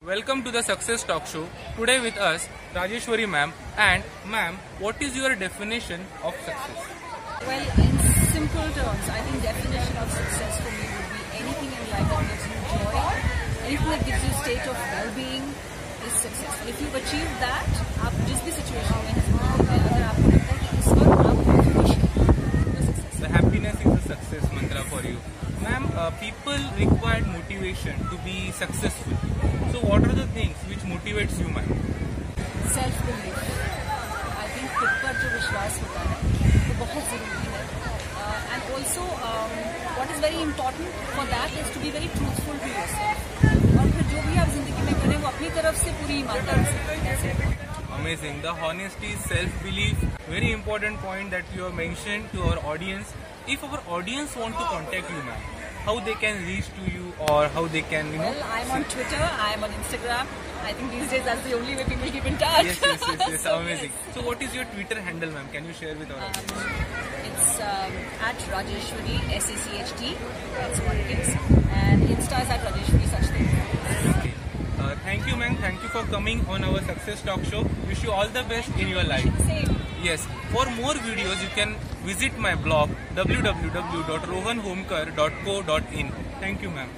Welcome to the Success Talk Show. Today with us, Rajeshwari ma'am. And ma'am, what is your definition of success? Well, in simple terms, I think definition of success for me would be anything in life that gives you joy, anything that gives you a state of well-being is success. If you've achieved that, आप जिस भी situation में for you. Ma'am, uh, people require motivation to be successful. So what are the things which motivates you, ma'am? Self belief I think खुद पर जो विश्वास होता है वो बहुत ज़रूरी है and also what is very important for that is to be very truthful to your और फिर जो भी आप ज़िंदगी में करें वो अपनी तरफ़ से पूरी ईमानदारी से Amazing. The honesty, self-belief, very important point that you have mentioned to our audience. If our audience want to contact you, ma'am, how they can reach to you or how they can, you know? Well, I'm on Twitter, I'm on Instagram. I think these days that's the only way people keep in touch. Yes, yes, yes, yes. So, Amazing. So what is your Twitter handle, ma'am? Can you share with our audience? Um, it's um, at Rajeshwari, S-A-C-H-T, that's what it is. And Insta is at Rajeshwari Sachdev. Okay. Uh, thank you, ma'am. Thank you for coming on our Success Talk Show. Wish you all the best in your life. Yes. For more videos, you can visit my blog www.rohanhomkar.co.in. Thank you, ma'am.